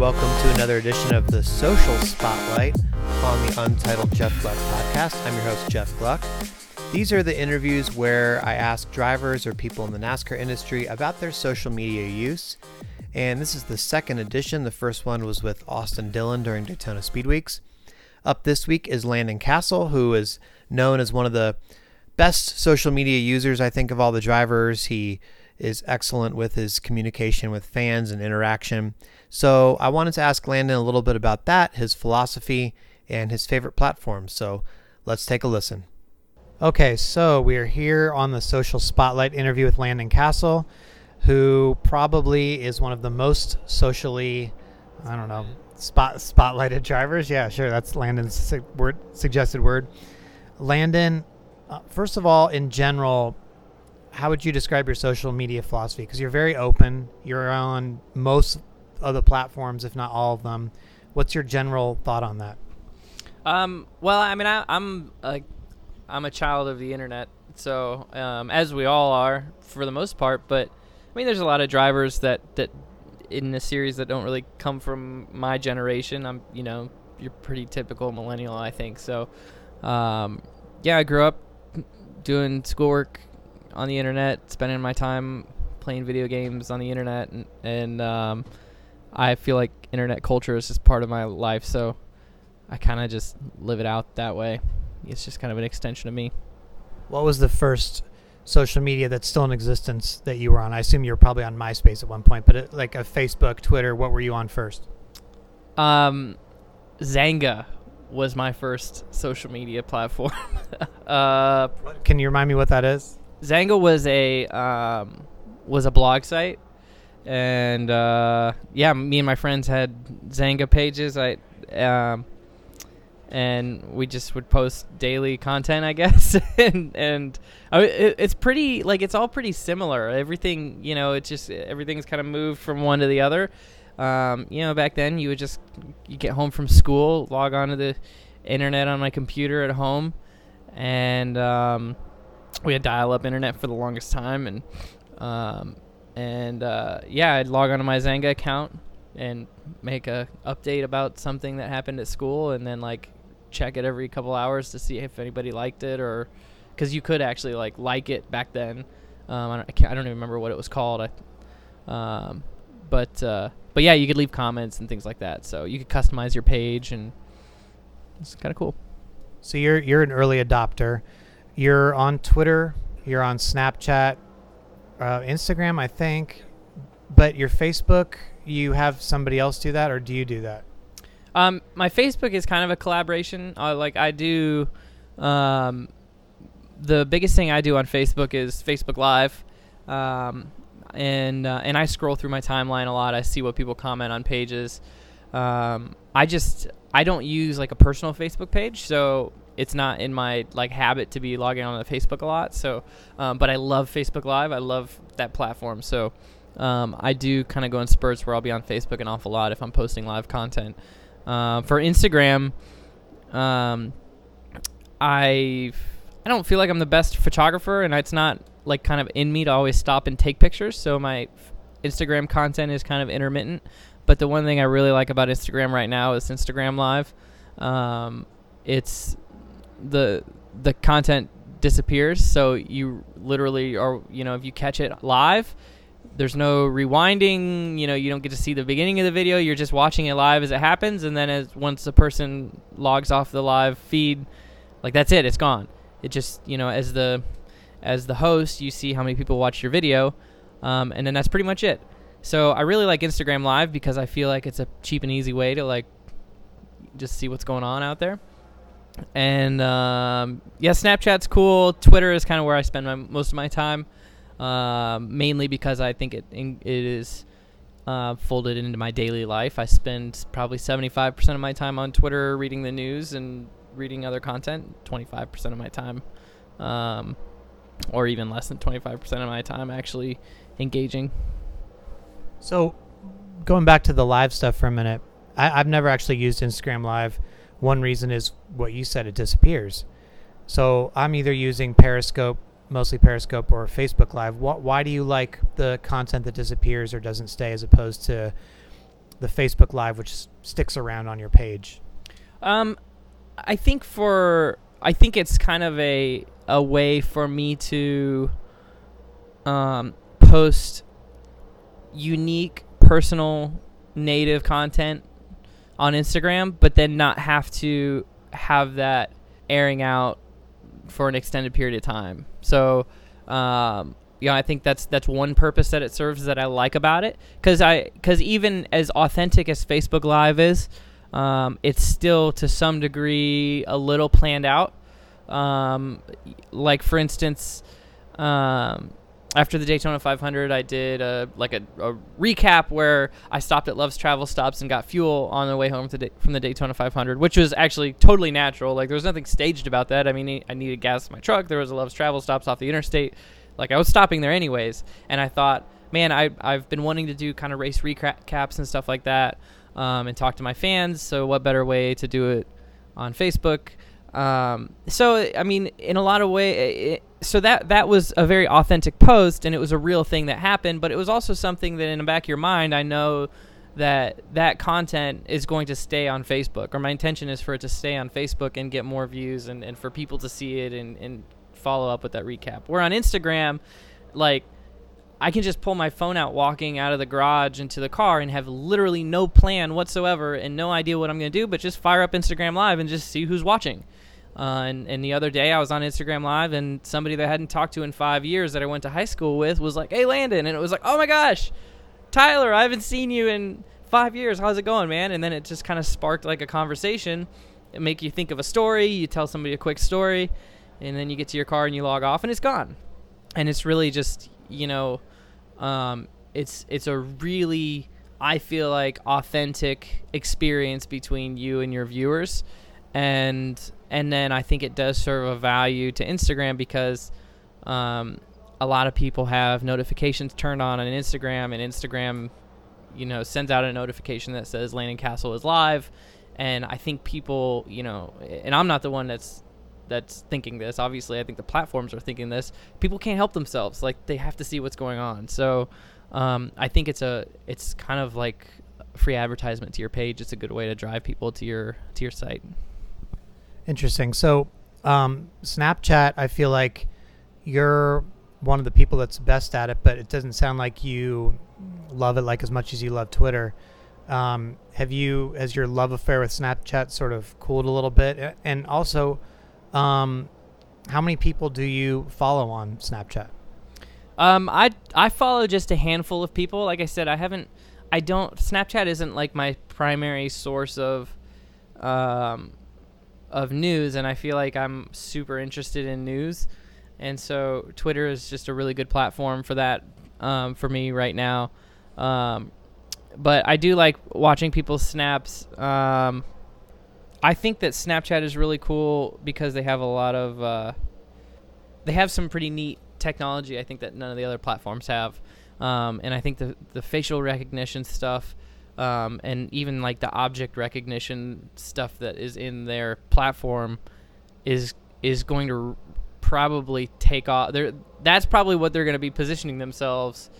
Welcome to another edition of the Social Spotlight on the Untitled Jeff Gluck podcast. I'm your host, Jeff Gluck. These are the interviews where I ask drivers or people in the NASCAR industry about their social media use. And this is the second edition. The first one was with Austin Dillon during Daytona Speed Weeks. Up this week is Landon Cassill, who is known as one of the best social media users, I think, of all the drivers. He is excellent with his communication with fans and interaction. So I wanted to ask Landon a little bit about that, his philosophy, and his favorite platforms. So let's take a listen. Okay, so we are here on the Social Spotlight interview with Landon Cassill, who probably is one of the most socially, I don't know, spot spotlighted drivers. Yeah, sure, that's Landon's su- word, suggested word. Landon, uh, first of all, in general, how would you describe your social media philosophy? Because you're very open. You're on most of the platforms, if not all of them. What's your general thought on that? Um, well, I mean, I, I'm a, I'm a child of the internet, so um, as we all are for the most part. But I mean, there's a lot of drivers that that in the series that don't really come from my generation. I'm, you know, you're pretty typical millennial, I think. So, um, yeah, I grew up doing schoolwork on the internet, spending my time playing video games on the internet, and, and um, I feel like internet culture is just part of my life. So I kind of just live it out that way. It's just kind of an extension of me. What was the first social media that's still in existence that you were on? I assume you were probably on MySpace at one point, but it, like a Facebook, Twitter, what were you on first? Um, Xanga was my first social media platform. uh, Can you remind me what that is? Xanga was a um, was a blog site, and uh, yeah, me and my friends had Xanga pages. I um, and we just would post daily content, I guess. and and I, it, it's pretty like it's all pretty similar. Everything you know, it's just everything's kind of moved from one to the other. Um, you know, back then you would just you get home from school, log onto the internet on my computer at home, and um, we had dial-up internet for the longest time, and um, and uh, yeah, I'd log onto my Xanga account and make a update about something that happened at school, and then like check it every couple hours to see if anybody liked it or because you could actually like like it back then. Um, I, don't, I, can't, I don't even remember what it was called. I, um, but uh, but yeah, you could leave comments and things like that. So you could customize your page, and it's kind of cool. So you're you're an early adopter. You're on Twitter. You're on Snapchat, uh, Instagram, I think. But your Facebook, you have somebody else do that, or do you do that? Um, my Facebook is kind of a collaboration. Uh, like I do, um, the biggest thing I do on Facebook is Facebook Live, um, and uh, and I scroll through my timeline a lot. I see what people comment on pages. Um, I just I don't use like a personal Facebook page, so it's not in my like habit to be logging on to Facebook a lot. So, um, but I love Facebook Live. I love that platform. So. Um, I do kind of go in spurts where I'll be on Facebook an awful lot if I'm posting live content. Uh, for Instagram, um, I I don't feel like I'm the best photographer, and it's not like kind of in me to always stop and take pictures. So my Instagram content is kind of intermittent. But the one thing I really like about Instagram right now is Instagram Live. Um, it's the the content disappears, so you literally are you know if you catch it live there's no rewinding. You know you don't get to see the beginning of the video. You're just watching it live as it happens. And then as once the person logs off the live feed like that's it. It's gone. It just you know as the as the host you see how many people watch your video um, and then that's pretty much it. So i really like instagram live because i feel like it's a cheap and easy way to like just see what's going on out there and um, yeah snapchat's cool twitter is kind of where i spend my, most of my time um, mainly because I think it it is uh, folded into my daily life. I spend probably 75% of my time on Twitter reading the news and reading other content. 25% of my time, um, or even less than 25% of my time, actually engaging. So, going back to the live stuff for a minute, I, I've never actually used Instagram Live. One reason is what you said; it disappears. So I'm either using Periscope mostly Periscope or Facebook Live. What, why do you like the content that disappears or doesn't stay as opposed to the Facebook Live, which sticks around on your page? Um, I think for I think it's kind of a a way for me to um, post unique, personal, native content on Instagram, but then not have to have that airing out for an extended period of time. So, um, yeah, I think that's that's one purpose that it serves that I like about it. Because I because even as authentic as Facebook Live is, um, it's still to some degree a little planned out. Um, like for instance, um, after the Daytona 500, I did a like a, a recap where I stopped at Love's Travel Stops and got fuel on the way home from the Daytona 500, which was actually totally natural. Like there was nothing staged about that. I mean, I needed gas in my truck. There was a Love's Travel Stops off the interstate. Like I was stopping there anyways, and I thought, man, I I've been wanting to do kind of race recaps and stuff like that, um, and talk to my fans. So what better way to do it on Facebook? Um, so I mean, in a lot of way, so that that was a very authentic post, and it was a real thing that happened. But it was also something that in the back of your mind, I know that that content is going to stay on Facebook, or my intention is for it to stay on Facebook and get more views, and, and for people to see it and, and follow up with that recap. Where on Instagram, like I can just pull my phone out walking out of the garage into the car and have literally no plan whatsoever and no idea what I'm going to do, but just fire up Instagram Live and just see who's watching. Uh, and, and the other day I was on Instagram Live and somebody that I hadn't talked to in five years that I went to high school with was like, hey, Landon. And it was like, oh my gosh, Tyler, I haven't seen you in five years. How's it going, man? And then it just kind of sparked like a conversation. It make you think of a story. You tell somebody a quick story, and then you get to your car and you log off and it's gone. And it's really just, you know, um, it's it's a really I feel like authentic experience between you and your viewers, and and then I think it does serve a value to Instagram because um, a lot of people have notifications turned on on Instagram, and Instagram, you know, sends out a notification that says Landon Cassill is live, and I think people, you know, and I'm not the one that's that's thinking this. Obviously, I think the platforms are thinking this. People can't help themselves; like they have to see what's going on. So, um, I think it's a it's kind of like free advertisement to your page. It's a good way to drive people to your to your site. Interesting. So, um, Snapchat, I feel like you're one of the people that's best at it, but it doesn't sound like you love it like as much as you love Twitter. Um, have you, has your love affair with Snapchat sort of cooled a little bit? And also, um, how many people do you follow on Snapchat? Um, I I follow just a handful of people. Like I said, I haven't. I don't. Snapchat isn't like my primary source of, um, of news, and I feel like I'm super interested in news, and so Twitter is just a really good platform for that. Um, for me right now, um, but I do like watching people's snaps. Um, I think that Snapchat is really cool because they have a lot of. Uh, they have some pretty neat technology. I think that none of the other platforms have, um, and I think the the facial recognition stuff, um, and even like the object recognition stuff that is in their platform, is is going to probably take off. They're, that's probably what they're going to be positioning themselves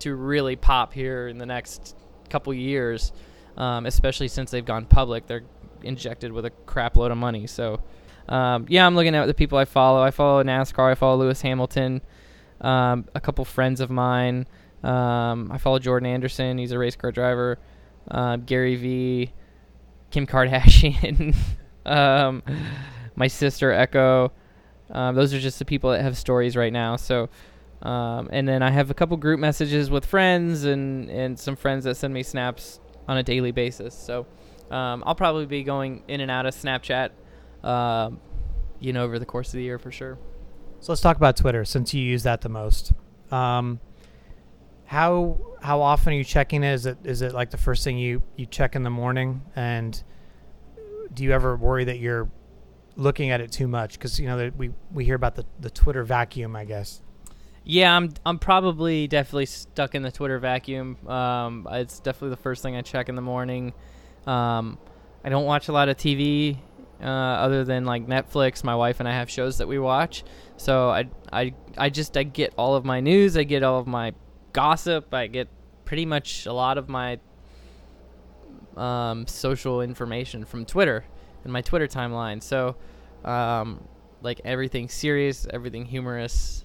to really pop here in the next couple years, um, especially since they've gone public. They're injected with a crap load of money. So, um, yeah, I'm looking at the people I follow. I follow NASCAR. I follow Lewis Hamilton. Um, a couple friends of mine. Um, I follow Jordan Anderson. He's a race car driver. Uh, Gary V. Kim Kardashian. um, my sister Echo. Um, those are just the people that have stories right now. So, um, and then I have a couple group messages with friends and and some friends that send me snaps on a daily basis. So, um, I'll probably be going in and out of Snapchat, um, you know, over the course of the year for sure. So let's talk about Twitter since you use that the most. Um, how how often are you checking it? Is it is it like the first thing you you check in the morning? And do you ever worry that you're looking at it too much? Because you know we we hear about the the Twitter vacuum, I guess. Yeah, I'm I'm probably definitely stuck in the Twitter vacuum. Um, it's definitely the first thing I check in the morning. Um, I don't watch a lot of TV uh, other than like Netflix. My wife and I have shows that we watch, so I I I just I get all of my news. I get all of my gossip. I get pretty much a lot of my um, social information from Twitter and my Twitter timeline. So, um, like everything serious, everything humorous.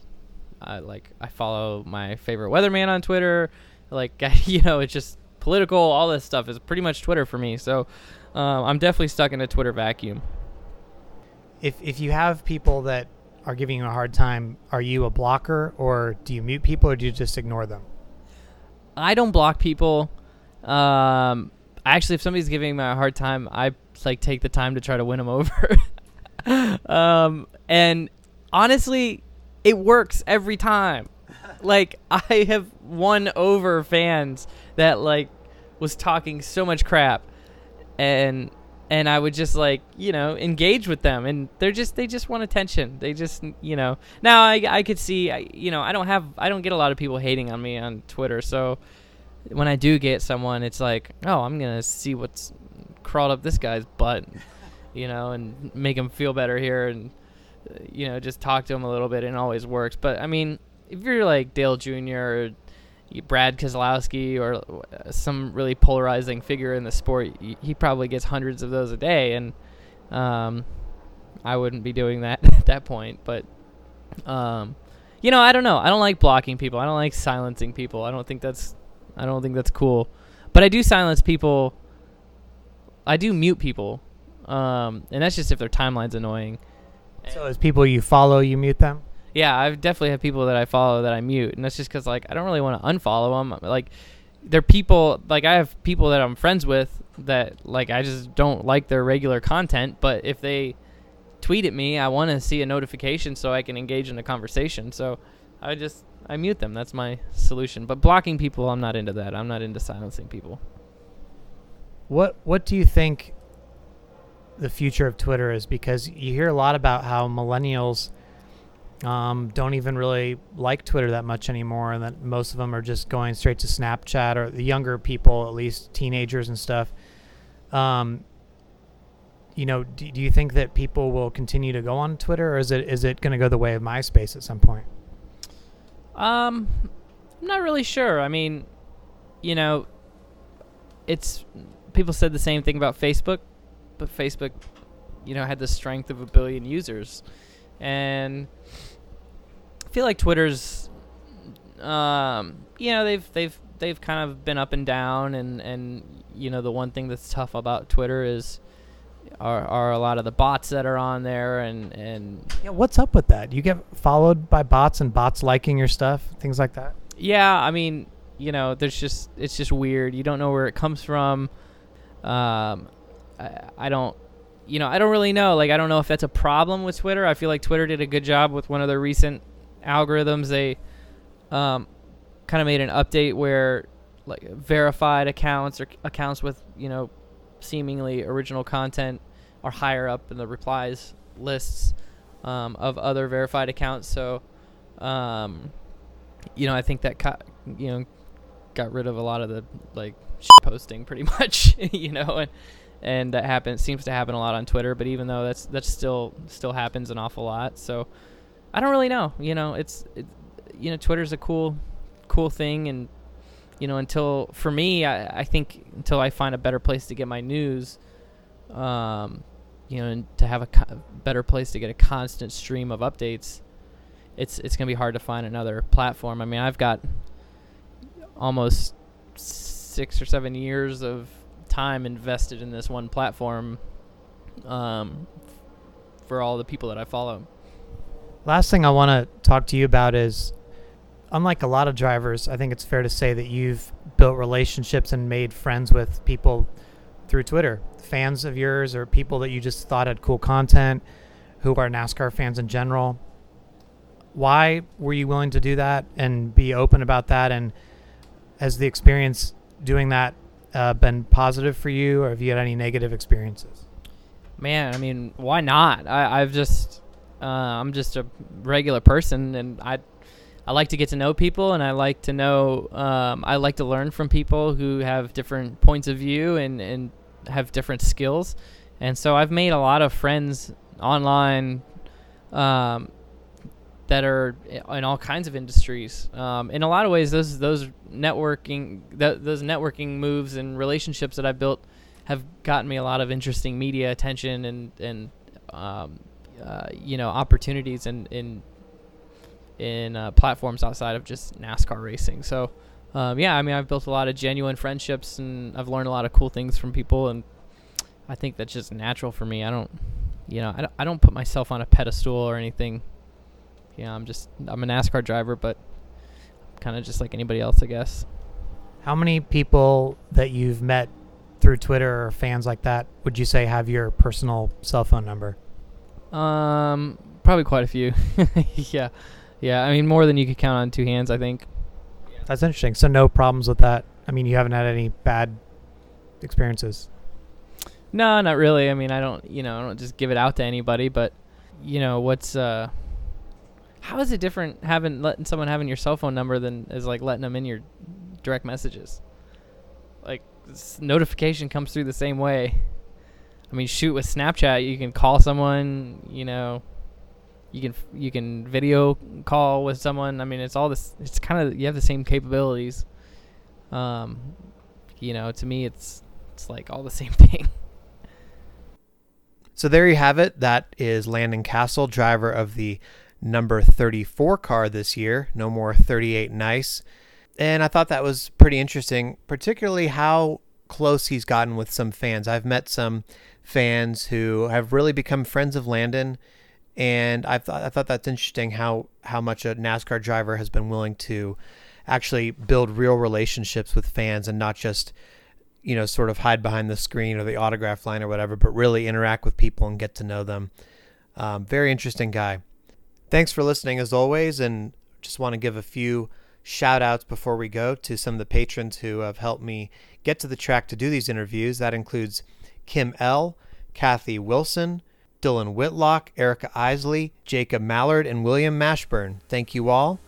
I like I follow my favorite weatherman on Twitter. Like you know, it's just political. All this stuff is pretty much Twitter for me. So, um, I'm definitely stuck in a Twitter vacuum. If if you have people that are giving you a hard time, are you a blocker or do you mute people or do you just ignore them? I don't block people. Um, actually, if somebody's giving me a hard time, I like take the time to try to win them over. um, and honestly, it works every time. Like I have won over fans that like was talking so much crap, and and I would just like you know engage with them, and they're just they just want attention. They just you know now I I could see I, you know I don't have I don't get a lot of people hating on me on Twitter, so when I do get someone, it's like oh I'm gonna see what's crawled up this guy's butt, you know, and make him feel better here, and uh, you know just talk to him a little bit, and always works. But I mean if you're like Dale Jr. or Brad Keselowski or uh, some really polarizing figure in the sport, he probably gets hundreds of those a day, and um, I wouldn't be doing that at that point. But um, you know, I don't know. I don't like blocking people. I don't like silencing people. I don't think that's I don't think that's cool. But I do silence people. I do mute people, um, and that's just if their timeline's annoying. So, as people you follow, you mute them yeah, I definitely have people that I follow that I mute, and that's just because like I don't really want to unfollow them. Like they're people like I have people that I'm friends with that like I just don't like their regular content, but if they tweet at me, I want to see a notification so I can engage in a conversation. So I just I mute them. That's my solution. But blocking people, I'm not into that. I'm not into silencing people. What What do you think the future of Twitter is? Because you hear a lot about how millennials um, don't even really like Twitter that much anymore, and that most of them are just going straight to Snapchat, or the younger people, at least teenagers and stuff. Um, you know, do, do you think that people will continue to go on Twitter, or is it is it going to go the way of MySpace at some point? Um, I'm not really sure. I mean, you know, it's people said the same thing about Facebook, but Facebook, you know, had the strength of a billion users, and I feel like Twitter's, um, you know, they've they've they've kind of been up and down, and and you know the one thing that's tough about Twitter is are are a lot of the bots that are on there, and and yeah, what's up with that? You get followed by bots and bots liking your stuff, things like that. Yeah, I mean, you know, there's just it's just weird. You don't know where it comes from. Um, I, I don't you know, I don't really know. Like, I don't know if that's a problem with Twitter. I feel like Twitter did a good job with one of their recent algorithms. They um, kind of made an update where like verified accounts or accounts with you know seemingly original content are higher up in the replies lists um, of other verified accounts. So, um, you know, I think that you know got rid of a lot of the like posting pretty much. you know, and and that happens seems to happen a lot on Twitter. But even though that's that's still still happens an awful lot. So. I don't really know. You know, it's it, you know, Twitter's a cool, cool thing, and you know, until for me, I, I think until I find a better place to get my news, um, you know, and to have a co- better place to get a constant stream of updates, it's it's gonna be hard to find another platform. I mean, I've got almost six or seven years of time invested in this one platform um, for all the people that I follow. Last thing I want to talk to you about is unlike a lot of drivers, I think it's fair to say that you've built relationships and made friends with people through Twitter, fans of yours or people that you just thought had cool content, who are NASCAR fans in general. Why were you willing to do that and be open about that? And has the experience doing that uh, been positive for you, or have you had any negative experiences? Man, I mean, why not? I, I've just uh, I'm just a regular person, and I I like to get to know people, and I like to know um, I like to learn from people who have different points of view and and have different skills, and so I've made a lot of friends online. Um, that are in all kinds of industries. Um, in a lot of ways, those those networking th- those networking moves and relationships that I've built have gotten me a lot of interesting media attention and and um, uh, you know opportunities in in in uh, platforms outside of just NASCAR racing. So um, yeah, I mean I've built a lot of genuine friendships and I've learned a lot of cool things from people and I think that's just natural for me. I don't you know I don't, I don't put myself on a pedestal or anything. You know I'm just I'm a NASCAR driver, but kind of just like anybody else, I guess. How many people that you've met through Twitter or fans like that would you say have your personal cell phone number? Um, probably quite a few. yeah, yeah. I mean, more than you could count on two hands, I think. That's interesting. So no problems with that. I mean, you haven't had any bad experiences. No, not really. I mean, I don't, you know, I don't just give it out to anybody, but you know, what's uh how is it different having letting someone having your cell phone number than is like letting them in your direct messages? Like notification comes through the same way. I mean, shoot with Snapchat, you can call someone, you know, you can you can video call with someone. I mean, it's all this. It's kind of you have the same capabilities. Um, you know, to me, it's it's like all the same thing. So there you have it. That is Landon Cassill, driver of the number 34 car this year. No more 38 nice. And I thought that was pretty interesting, particularly how close he's gotten with some fans. I've met some fans who have really become friends of Landon, and I thought I thought that's interesting how how much a NASCAR driver has been willing to actually build real relationships with fans and not just you know sort of hide behind the screen or the autograph line or whatever, but really interact with people and get to know them. Um, very interesting guy. Thanks for listening as always, and just want to give a few shout outs before we go to some of the patrons who have helped me get to the track to do these interviews. That includes Kim L., Kathy Wilson, Dylan Whitlock, Erica Isley, Jacob Mallard, and William Mashburn. Thank you all.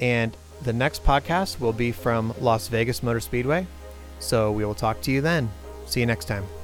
And the next podcast will be from Las Vegas Motor Speedway. So we will talk to you then. See you next time.